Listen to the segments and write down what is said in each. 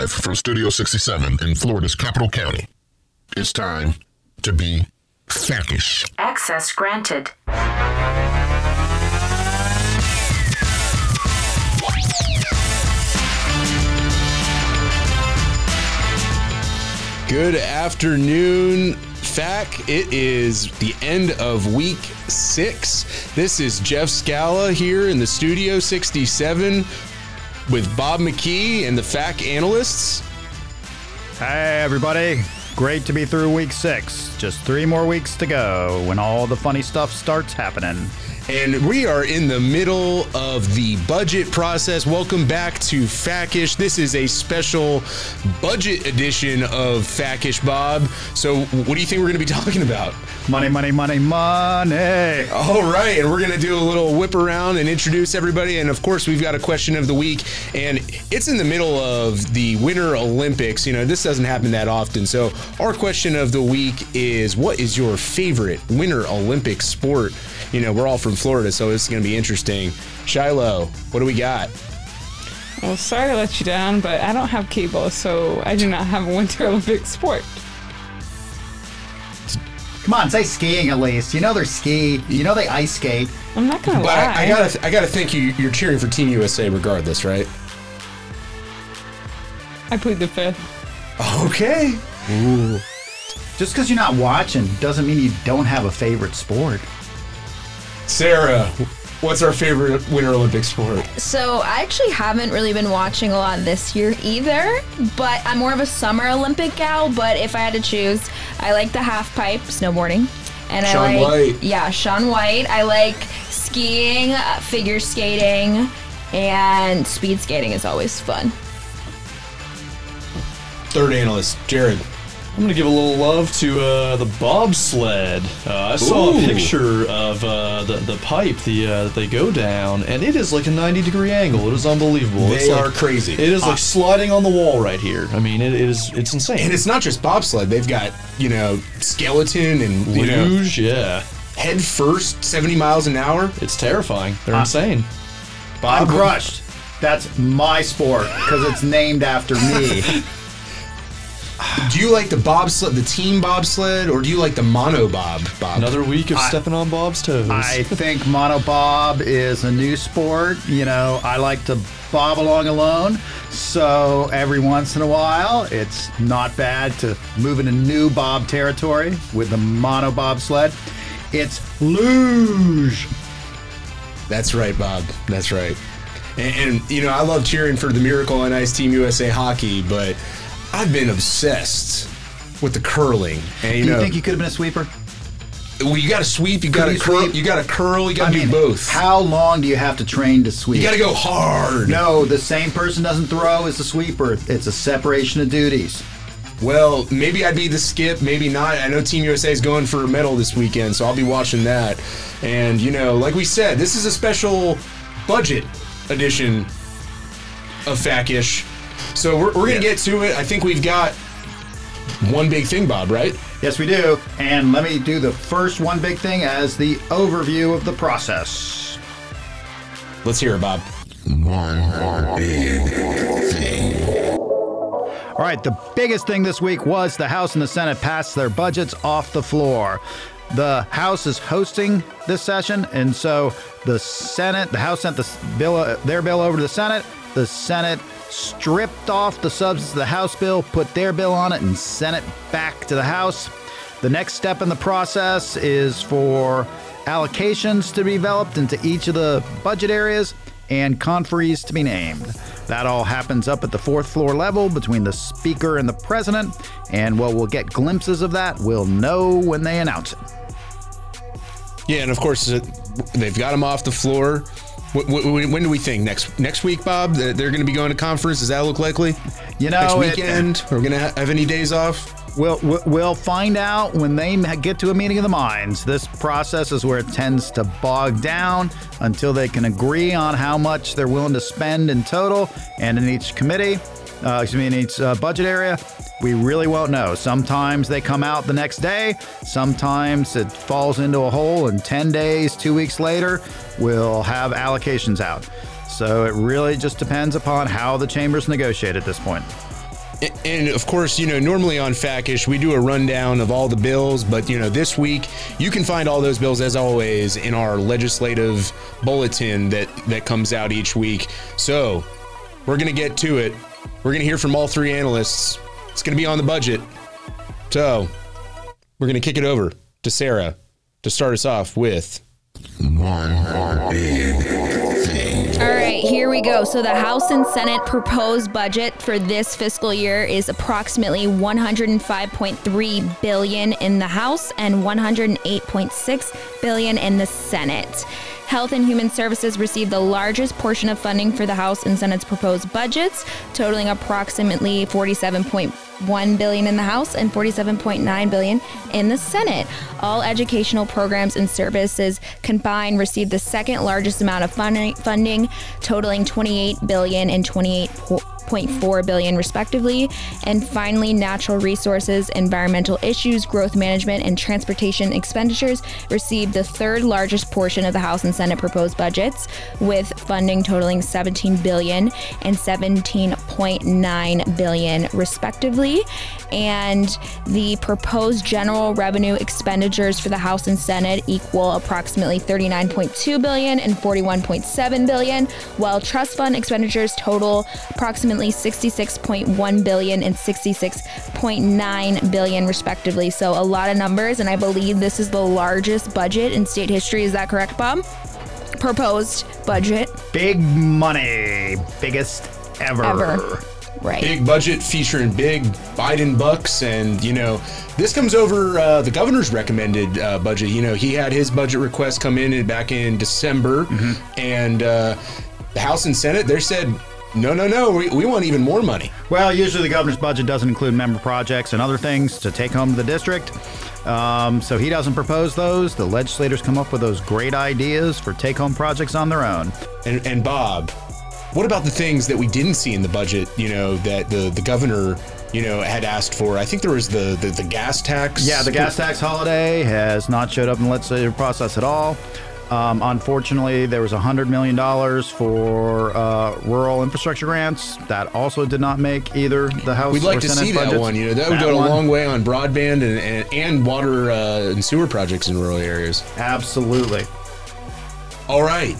Live from Studio 67 in Florida's capital county. It's time to be FACish. Access granted. Good afternoon, FAC. It is the end of week six. This is Jeff Scala here in the Studio 67 with Bob McKee and the FAC analysts. Hey, everybody. Great to be through week six. Just three more weeks to go when all the funny stuff starts happening. And we are in the middle of the budget process. Welcome back to FACish. This is a special budget edition of FACish, Bob. So, what do you think we're going to be talking about? Money, money, money, money. All right, and we're going to do a little whip around and introduce everybody. And of course, we've got a question of the week, and it's in the middle of the Winter Olympics. You know, this doesn't happen that often. So, our question of the week is what is your favorite Winter Olympic sport? You know, we're all from Florida, so it's going to be interesting. Shiloh, what do we got? Well, sorry to let you down, but I don't have cable, so I do not have a Winter Olympic sport. Come on, say skiing at least. You know they're ski. You know they ice skate. I'm not gonna But lie. I, I gotta, I gotta think you, you're cheering for Team USA regardless, right? I plead the fifth. Okay. Ooh. Just because you're not watching doesn't mean you don't have a favorite sport. Sarah, what's our favorite Winter Olympic sport? So I actually haven't really been watching a lot this year either, but I'm more of a summer Olympic gal. But if I had to choose, I like the half pipe snowboarding, and Shaun I like White. yeah Shaun White. I like skiing, uh, figure skating, and speed skating is always fun. Third analyst, Jared. I'm gonna give a little love to uh, the bobsled. Uh, I saw Ooh. a picture of uh, the the pipe the uh, that they go down, and it is like a 90 degree angle. It is unbelievable. They it's like- are crazy. It is like sliding on the wall right here. I mean, it, it is it's insane. And it's not just bobsled. They've got, you know, skeleton and luge, yeah. head first, 70 miles an hour. It's terrifying. They're Uh, insane. I'm crushed. That's my sport because it's named after me. Do you like the bobsled, the team bobsled, or do you like the mono bob, Bob? Another week of stepping on Bob's toes. I think monobob is a new sport. You know, I like to bob along alone. So every once in a while, it's not bad to move into new bob territory with the monobob sled. It's luge. That's right, Bob. That's right. And, and you know, I love cheering for the Miracle on Ice Team USA hockey, but I've been obsessed with the curling. And you Do you know, think you could have been a sweeper? well, you got to sweep, you got to curl, sweep? you got to curl, you got to do mean, both. How long do you have to train to sweep? you got to go hard. No, the same person doesn't throw as the sweeper. It's a separation of duties. Well, maybe I'd be the skip, maybe not. I know Team USA is going for a medal this weekend, so I'll be watching that. And you know, like we said, this is a special budget edition of FACish. So we're, we're gonna get to it. I think we've got one big thing, Bob. Right? Yes, we do. And let me do the first one big thing as the overview of the process. Let's hear it, Bob. One big thing. All right, the biggest thing this week was the House and the Senate passed their budgets off the floor. The House is hosting this session, and so the Senate, the House sent the bill, uh, their bill over to the Senate. The Senate stripped off the substance of the House bill, put their bill on it, and sent it back to the House. The next step in the process is for allocations to be developed into each of the budget areas and conferees to be named. That all happens up at the fourth floor level between the Speaker and the President, and while we'll get glimpses of that, we'll know when they announce it. Yeah, and of course they've got them off the floor. Wh- wh- When do we think next next week, Bob? that They're going to be going to conference. Does that look likely? You Next know, it- weekend, we're going to have any days off? We'll, we'll- we'll find out when they get to a meeting of the minds. This process is where it tends to bog down until they can agree on how much they're willing to spend in total and in each committee, uh, excuse me, in each uh, budget area. We really won't know. Sometimes they come out the next day. Sometimes it falls into a hole, and 10 days, two weeks later, we'll have allocations out. So it really just depends upon how the chambers negotiate at this point. And of course, you know, normally on FACish, we do a rundown of all the bills, but you know, this week you can find all those bills as always in our legislative bulletin that that comes out each week. So, we're going to get to it. We're going to hear from all three analysts. It's going to be on the budget. So, we're going to kick it over to Sarah to start us off with One big thing. All right, here we go. So the House and Senate proposed budget for this fiscal year is approximately 105.3 billion in the House and 108.6 billion in the Senate. Health and Human Services received the largest portion of funding for the House and Senate's proposed budgets, totaling approximately 47.1 billion in the House and 47.9 billion in the Senate. All educational programs and services combined received the second largest amount of funding, funding totaling 28 billion and 28.4 billion respectively. And finally, natural resources, environmental issues, growth management, and transportation expenditures received the third largest portion of the House and Senate proposed budgets, with funding totaling 17 billion and 17.9 billion respectively. And the proposed general revenue expenditures for the House and Senate equal approximately 39.2 billion and 41.7 billion, while trust fund expenditures total approximately 66.1 billion and 66.9 billion respectively. So a lot of numbers, and I believe this is the largest budget in state history. Is that correct, Bob? Proposed budget Big money, biggest ever. ever. Right. big budget featuring big Biden bucks, and you know this comes over uh, the governor's recommended uh, budget. You know he had his budget request come in back in December, and uh, the House and Senate they said no, no, no, we, we want even more money. Well, usually the governor's budget doesn't include member projects and other things to take home to the district. Um, so he doesn't propose those. The legislators come up with those great ideas for take home projects on their own. And and Bob, what about the things that we didn't see in the budget? You know that the the governor you know had asked for. I think there was the the, the gas tax. Yeah, the gas tax holiday has not showed up in the legislative process at all. Um, unfortunately, there was $100 million for uh, rural infrastructure grants. That also did not make either the House We'd like or to Senate see that one. You know, that would That go a long way on broadband and, and, and water uh, and sewer projects in rural areas. Absolutely. All right,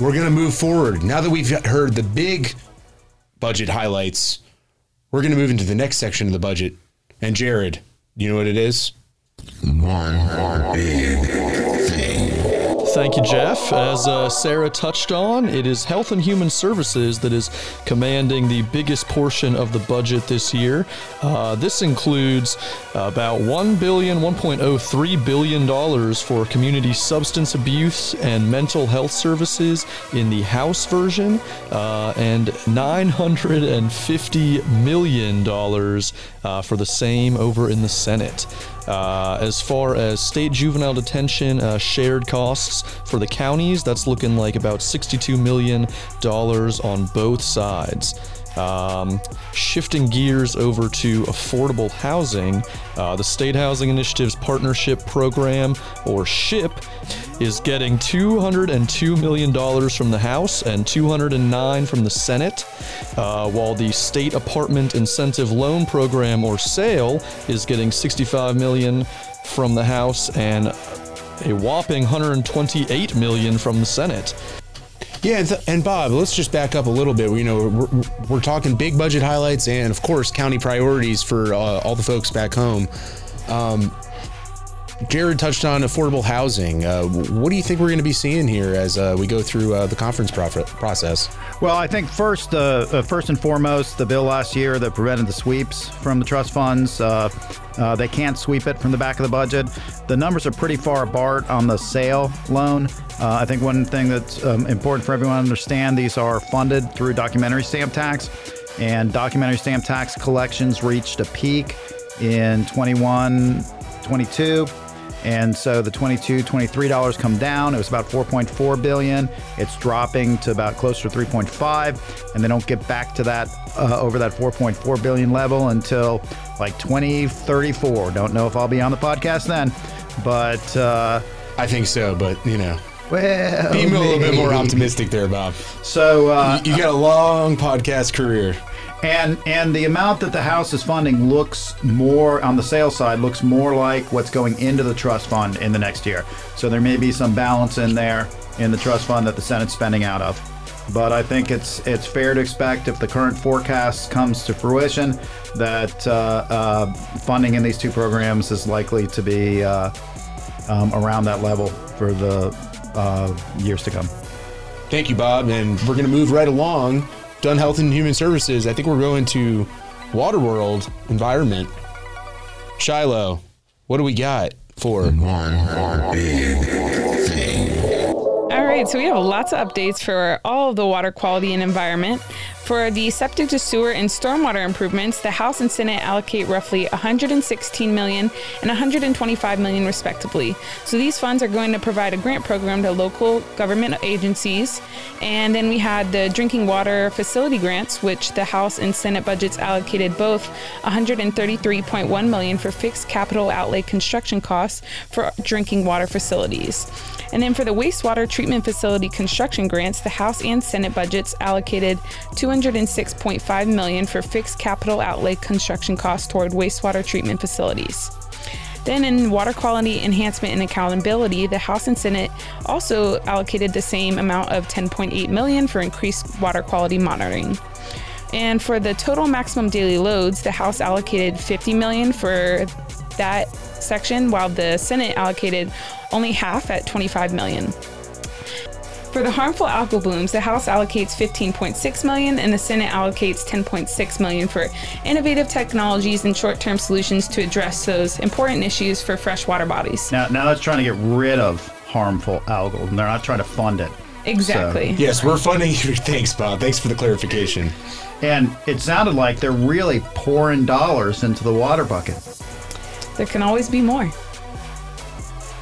we're gonna move forward now that we've heard the big budget highlights. We're gonna move into the next section of the budget. And Jared, you know what it is? Thing. Thank you, Jeff. As uh, Sarah touched on, it is Health and Human Services that is commanding the biggest portion of the budget this year. Uh, this includes about $1 billion, $1.03 billion for community substance abuse and mental health services in the House version, uh, and $950 million uh, for the same over in the Senate. Uh, as far as state juvenile detention uh, shared costs for the counties, that's looking like about $62 million on both sides. Um, shifting gears over to affordable housing, uh, the State Housing Initiative's Partnership Program, or SHIP, is getting $202 million from the House and 209 from the Senate, uh, while the State Apartment Incentive Loan Program, or SAIL, is getting 65 million from the House and a whopping 128 million from the Senate. Yeah, and, th- and Bob, let's just back up a little bit. You know, we're, we're talking big budget highlights and, of course, county priorities for uh, all the folks back home. Um, Jared touched on affordable housing. Uh, what do you think we're going to be seeing here as uh, we go through uh, the conference process? Well, I think first, uh, uh, first and foremost, the bill last year that prevented the sweeps from the trust funds. Uh, uh, they can't sweep it from the back of the budget. The numbers are pretty far apart on the SAIL loan. Uh, I think one thing that's um, important for everyone to understand: these are funded through documentary stamp tax, and documentary stamp tax collections reached a peak in 21, 22. And so the 22, 23 dollars come down. It was about 4.4 billion. It's dropping to about closer to 3.5, and they don't get back to that uh, over that 4.4 billion level until like 2034. Don't know if I'll be on the podcast then, but uh, I think so, but, you know, well, be a little bit more optimistic there, Bob. So uh, You got a long podcast career. And and the amount that the House is funding looks more on the sales side looks more like what's going into the trust fund in the next year. So there may be some balance in there in the trust fund that the Senate's spending out of. But I think it's it's fair to expect if the current forecast comes to fruition that uh, uh, funding in these two programs is likely to be uh, um, around that level for the uh, years to come. Thank you, Bob. And we're going to move right along. Done Health and Human Services. I think we're going to Waterworld Environment. Shiloh, what do we got for? One big thing. All right, so we have lots of updates for all of the water quality and environment. For the septic to sewer and stormwater improvements, the House and Senate allocate roughly 116 million and 125 million respectively. So these funds are going to provide a grant program to local government agencies. And then we had the drinking water facility grants, which the House and Senate budgets allocated both 133.1 million for fixed capital outlay construction costs for drinking water facilities. And then for the wastewater treatment facility construction grants, the House and Senate budgets allocated 206.5 million for fixed capital outlay construction costs toward wastewater treatment facilities. Then in water quality enhancement and accountability, the House and Senate also allocated the same amount of 10.8 million for increased water quality monitoring. And for the total maximum daily loads, the House allocated 50 million for that section, while the Senate allocated only half at 25 million. For the harmful algal blooms, the House allocates 15.6 million and the Senate allocates 10.6 million for innovative technologies and short-term solutions to address those important issues for freshwater bodies. Now, now that's trying to get rid of harmful algal. They're not trying to fund it. Exactly. Yes, we're funding you. Thanks, Bob. Thanks for the clarification. And it sounded like they're really pouring dollars into the water bucket. There can always be more.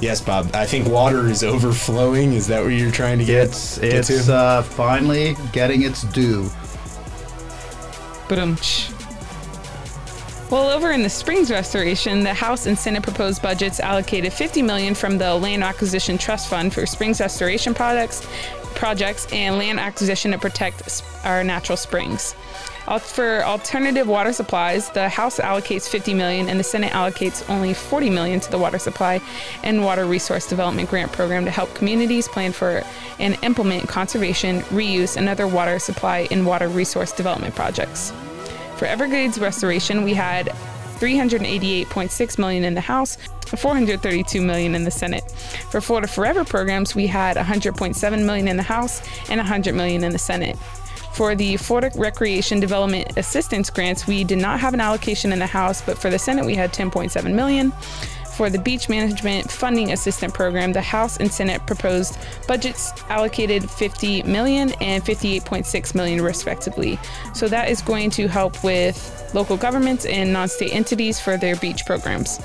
Yes, Bob. I think water is overflowing. Is that what you're trying to get, It's get it's to? uh, finally getting its due. But um. Well, over in the Springs restoration, the House and Senate proposed budgets allocated 50 million from the Land Acquisition Trust Fund for Springs restoration projects, projects and land acquisition to protect our natural springs. For alternative water supplies, the House allocates 50 million and the Senate allocates only 40 million to the water supply and water resource development grant program to help communities plan for and implement conservation, reuse, and other water supply and water resource development projects. For Everglades restoration, we had 388.6 million in the House, 432 million in the Senate. For Florida Forever programs, we had 100.7 million in the House and 100 million in the Senate. For the Florida Recreation Development Assistance grants, we did not have an allocation in the House, but for the Senate, we had 10.7 million. For the Beach Management Funding Assistant Program, the House and Senate proposed budgets allocated 50 million and 58.6 million respectively. So that is going to help with local governments and non-state entities for their beach programs.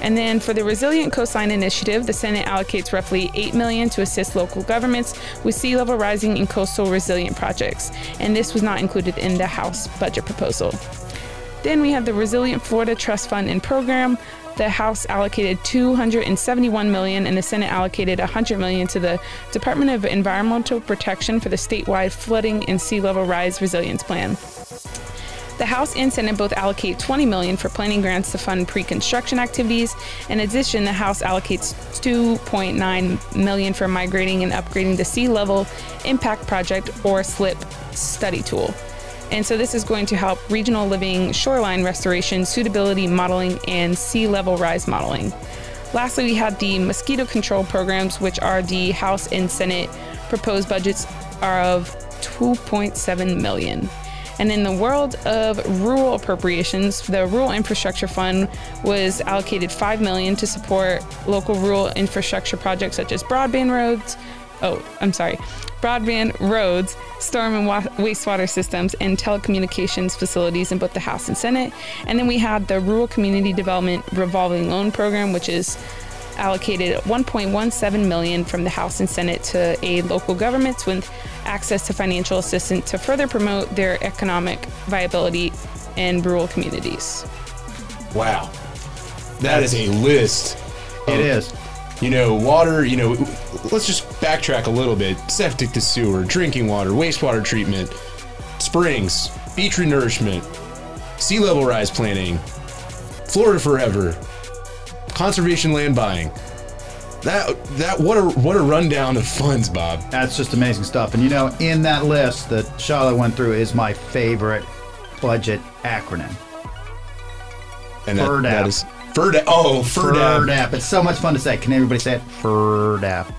And then for the Resilient Coastline Initiative, the Senate allocates roughly 8 million to assist local governments with sea level rising and coastal resilient projects. And this was not included in the House budget proposal. Then we have the Resilient Florida Trust Fund and Program. The House allocated 271 million and the Senate allocated 100 million to the Department of Environmental Protection for the statewide flooding and sea level rise resilience plan. The House and Senate both allocate 20 million for planning grants to fund pre-construction activities. In addition, the House allocates 2.9 million for migrating and upgrading the sea level impact project or SLIP study tool. And so this is going to help regional living shoreline restoration, suitability modeling, and sea level rise modeling. Lastly, we had the mosquito control programs, which are the House and Senate proposed budgets are of 2.7 million. And in the world of rural appropriations, the Rural Infrastructure Fund was allocated 5 million to support local rural infrastructure projects such as broadband roads, oh, I'm sorry, broadband roads, storm and wa- wastewater systems, and telecommunications facilities in both the House and Senate. And then we had the Rural Community Development Revolving Loan Program, which is allocated 1.17 million from the House and Senate to aid local governments with access to financial assistance to further promote their economic viability in rural communities. Wow. That is a list. It of- is. You know, water, you know, let's just backtrack a little bit. Septic to sewer, drinking water, wastewater treatment, springs, beach renourishment, sea level rise planning, Florida forever, conservation land buying. That that what a what a rundown of funds, Bob. That's just amazing stuff. And you know, in that list that Charlotte went through is my favorite budget acronym. And that, FRDAP. that is FRDAP. Oh, FRDAP. FRDAP. It's so much fun to say. Can everybody say it? FRDAP.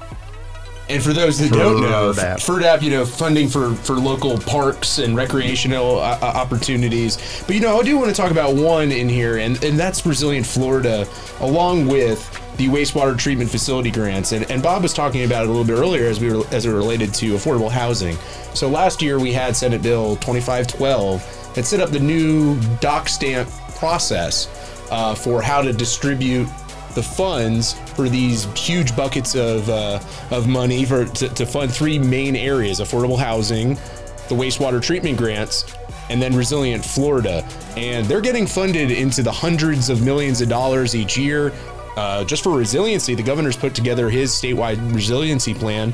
And for those that don't know. FRDAP, you know, funding for, for local parks and recreational uh, uh, opportunities. But, you know, I do want to talk about one in here, and, and that's Resilient Florida, along with the wastewater treatment facility grants. And, and Bob was talking about it a little bit earlier as we were as it related to affordable housing. So last year we had Senate Bill 2512 that set up the new doc stamp process uh, for how to distribute the funds for these huge buckets of uh, of money for to, to fund three main areas: affordable housing, the wastewater treatment grants, and then Resilient Florida. And they're getting funded into the hundreds of millions of dollars each year. Uh, just for resiliency, the governor's put together his statewide resiliency plan,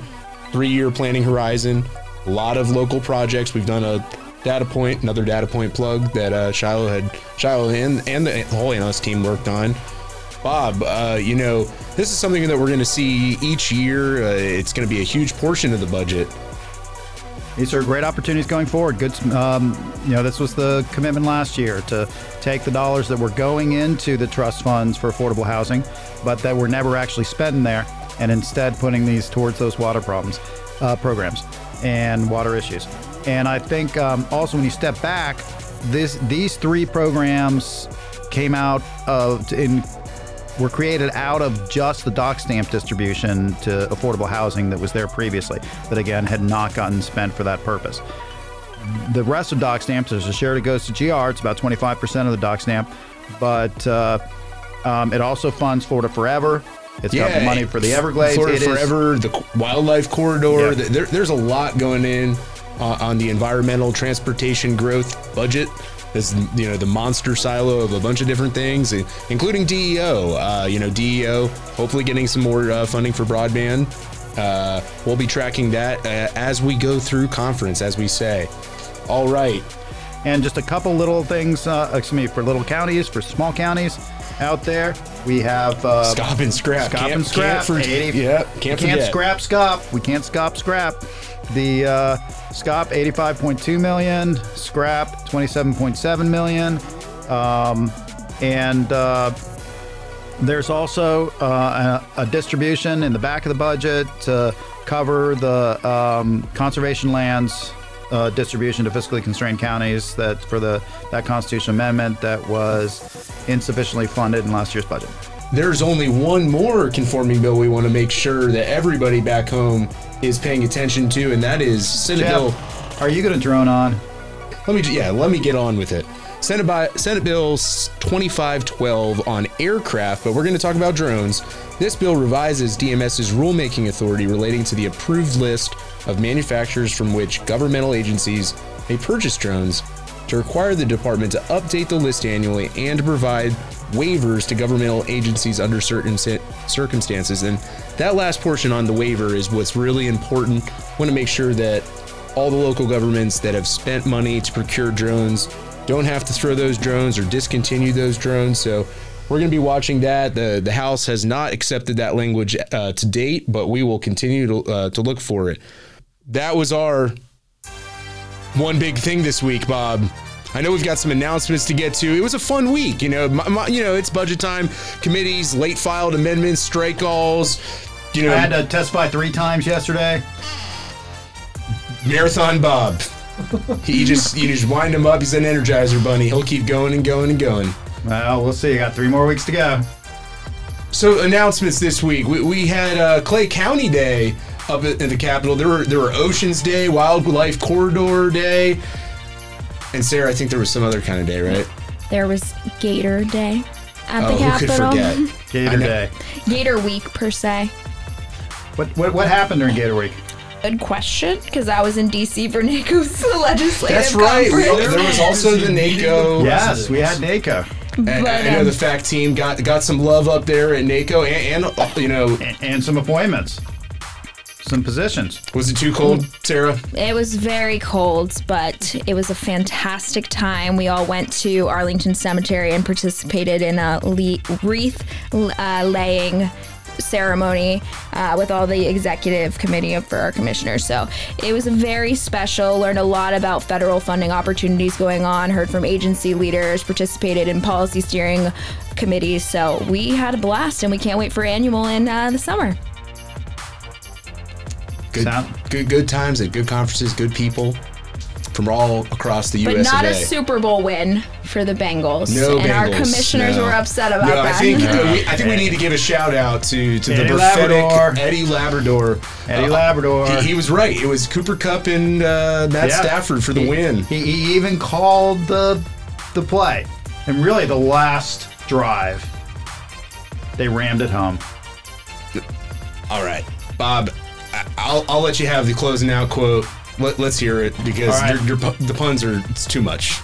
three-year planning horizon, a lot of local projects. We've done a data point, another data point plug that uh, Shiloh had Shiloh and and the whole analyst team worked on. Bob, uh, you know, this is something that we're going to see each year. Uh, it's going to be a huge portion of the budget. These are great opportunities going forward. Good, um, you know, this was the commitment last year to take the dollars that were going into the trust funds for affordable housing, but that were never actually spent in there, and instead putting these towards those water problems, uh, programs, and water issues. And I think um, also when you step back, this these three programs came out of in were created out of just the doc stamp distribution to affordable housing that was there previously, that again had not gotten spent for that purpose. The rest of doc stamps, there's a share that goes to GR, it's about 25% of the doc stamp, but uh, um, it also funds Florida Forever. It's got the money for the Everglades. Florida It is- Forever, the wildlife corridor. Yeah. There, there's a lot going in uh, on the environmental transportation growth budget. There's you know the monster silo of a bunch of different things, including DEO. Uh, you know DEO, hopefully getting some more uh, funding for broadband. Uh, we'll be tracking that uh, as we go through conference, as we say. All right. And just a couple little things, uh, excuse me, for little counties, for small counties out there. We have uh, Scop and scrap. Scop Can't- and scrap. can't for- 80 yeah, can't can't scrap scop. We can't scop scrap. The uh, scop 85.2 million, scrap 27.7 million, um, and uh, there's also uh, a, a distribution in the back of the budget to cover the um, conservation lands uh, distribution to fiscally constrained counties that for the that constitutional amendment that was insufficiently funded in last year's budget. there's only one more conforming bill we want to make sure that everybody back home is paying attention to, and that is Senate Bill. Are you going to drone on? Let me, yeah, let me get on with it. Senate, by, Senate Bill 2512 on aircraft, but we're going to talk about drones. This bill revises DMS's rulemaking authority relating to the approved list of manufacturers from which governmental agencies may purchase drones to require the department to update the list annually and to provide waivers to governmental agencies under certain circumstances. And that last portion on the waiver is what's really important. Want to make sure that all the local governments that have spent money to procure drones don't have to throw those drones or discontinue those drones. So we're going to be watching that. The the House has not accepted that language uh, to date, but we will continue to uh, to look for it. That was our one big thing this week, Bob. I know we've got some announcements to get to. It was a fun week, you know. My, my- you know, it's budget time. Committees, late filed amendments, strike calls. You know, I had to testify three times yesterday. Marathon Bob. he just you just wind him up. He's an Energizer bunny. He'll keep going and going and going. Well, we'll see. You Got three more weeks to go. So announcements this week. We, we had uh, Clay County Day up at, at the Capitol. There were there were Oceans Day, Wildlife Corridor Day, and Sarah. I think there was some other kind of day, right? There was Gator Day at Oh, the who could Capitol. forget? Gator. Day. Gator Week per se. What, what what happened during Gator Week? Good question, because I was in DC for NACO's legislative That's right. We, conference. there was also the NACO. Yes, we had NACO. And, But, I know um, the fact team got got some love up there at NACO, and, and uh, you know and, and some appointments. Some positions. Was it too cold, Sarah? It was very cold, but it was a fantastic time. We all went to Arlington Cemetery and participated in a le- wreath uh, laying ceremony uh, with all the executive committee for our commissioners. So it was very special. Learned a lot about federal funding opportunities going on. Heard from agency leaders. Participated in policy steering committees. So we had a blast, and we can't wait for annual in uh, the summer. Good, good, good times at good conferences, good people from all across the U.S. But U.S. not a A. Super Bowl win for the Bengals. No and our commissioners no. were upset about no, that. I think uh, we, I think we need to give a shout out to to the Eddie prophetic Labrador. Eddie Labrador. Eddie Uh, Labrador. He, he was right. It was Cooper Kupp and uh, Matt Yeah. Stafford for the He- win. He, he even called the the play, and really the last drive, they rammed it home. All right, Bob. I'll, I'll let you have the closing out quote. Let, let's hear it because right. your, your, the puns are it's too much.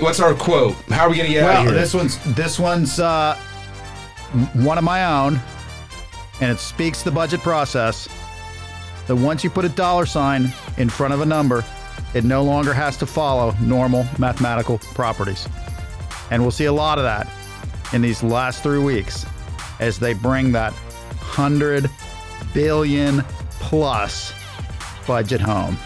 What's our quote? How are we gonna get out of here? this one's this one's uh, one of my own, and it speaks the budget process. That once you put a dollar sign in front of a number, it no longer has to follow normal mathematical properties, and we'll see a lot of that in these last three weeks as they bring that hundred billion plus budget home.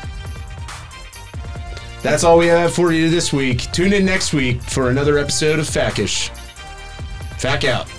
That's all we have for you this week. Tune in next week for another episode of FACish. Fack out.